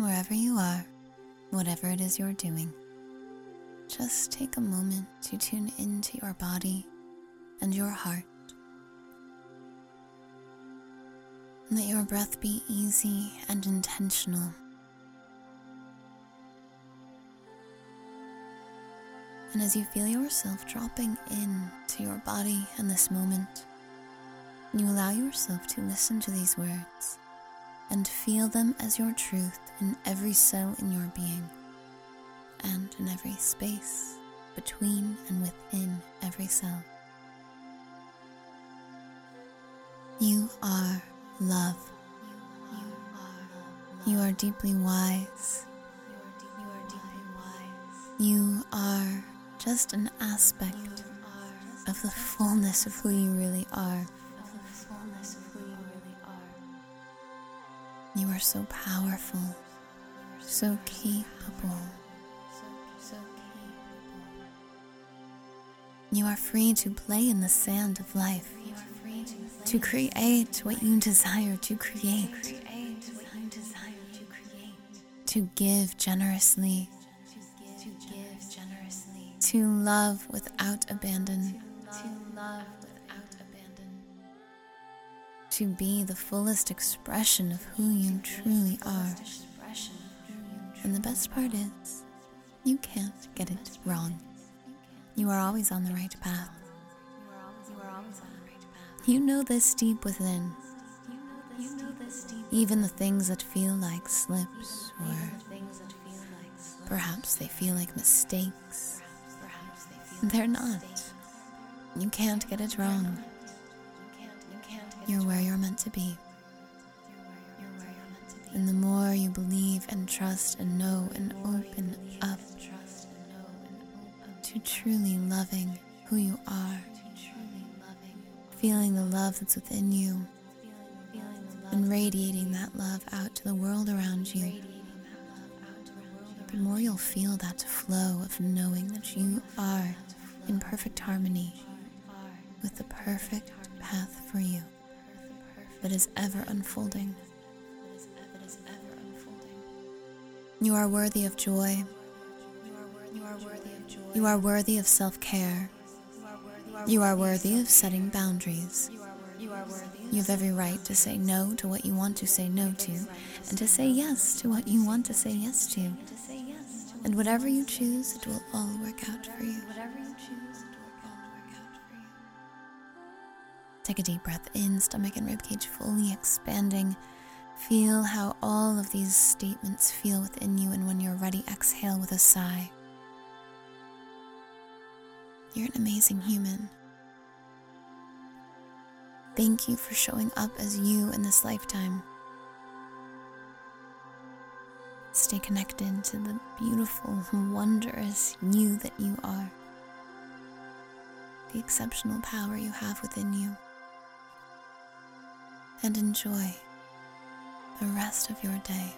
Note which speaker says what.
Speaker 1: wherever you are, whatever it is you're doing, just take a moment to tune into your body and your heart. Let your breath be easy and intentional. And as you feel yourself dropping in to your body in this moment, you allow yourself to listen to these words and feel them as your truth in every cell in your being and in every space between and within every cell. You are love. You are deeply wise. You are just an aspect of the fullness of who you really are. You are so powerful, so capable. You are free to play in the sand of life, to create what you desire to create, to give generously, to love without abandon, to be the fullest expression of who you truly are. And the best part is, you can't get it wrong. You are always on the right path. You know this deep within. Even the things that feel like slips, or perhaps they feel like mistakes, they're not. You can't get it wrong. Meant to be. And the more you believe and trust and know and open up to truly loving who you are, feeling the love that's within you, and radiating that love out to the world around you, the more you'll feel that flow of knowing that you are in perfect harmony with the perfect path for you that is ever unfolding. You are worthy of joy. You are worthy of self care. You are worthy of setting boundaries. You have every right to say no to what you want to say no to, and to say yes to what you want to say yes to. And whatever you choose, it will all work out for you. Take a deep breath in, stomach and ribcage fully expanding. Feel how all of these statements feel within you, and when you're ready, exhale with a sigh. You're an amazing human. Thank you for showing up as you in this lifetime. Stay connected to the beautiful, wondrous you that you are, the exceptional power you have within you, and enjoy the rest of your day.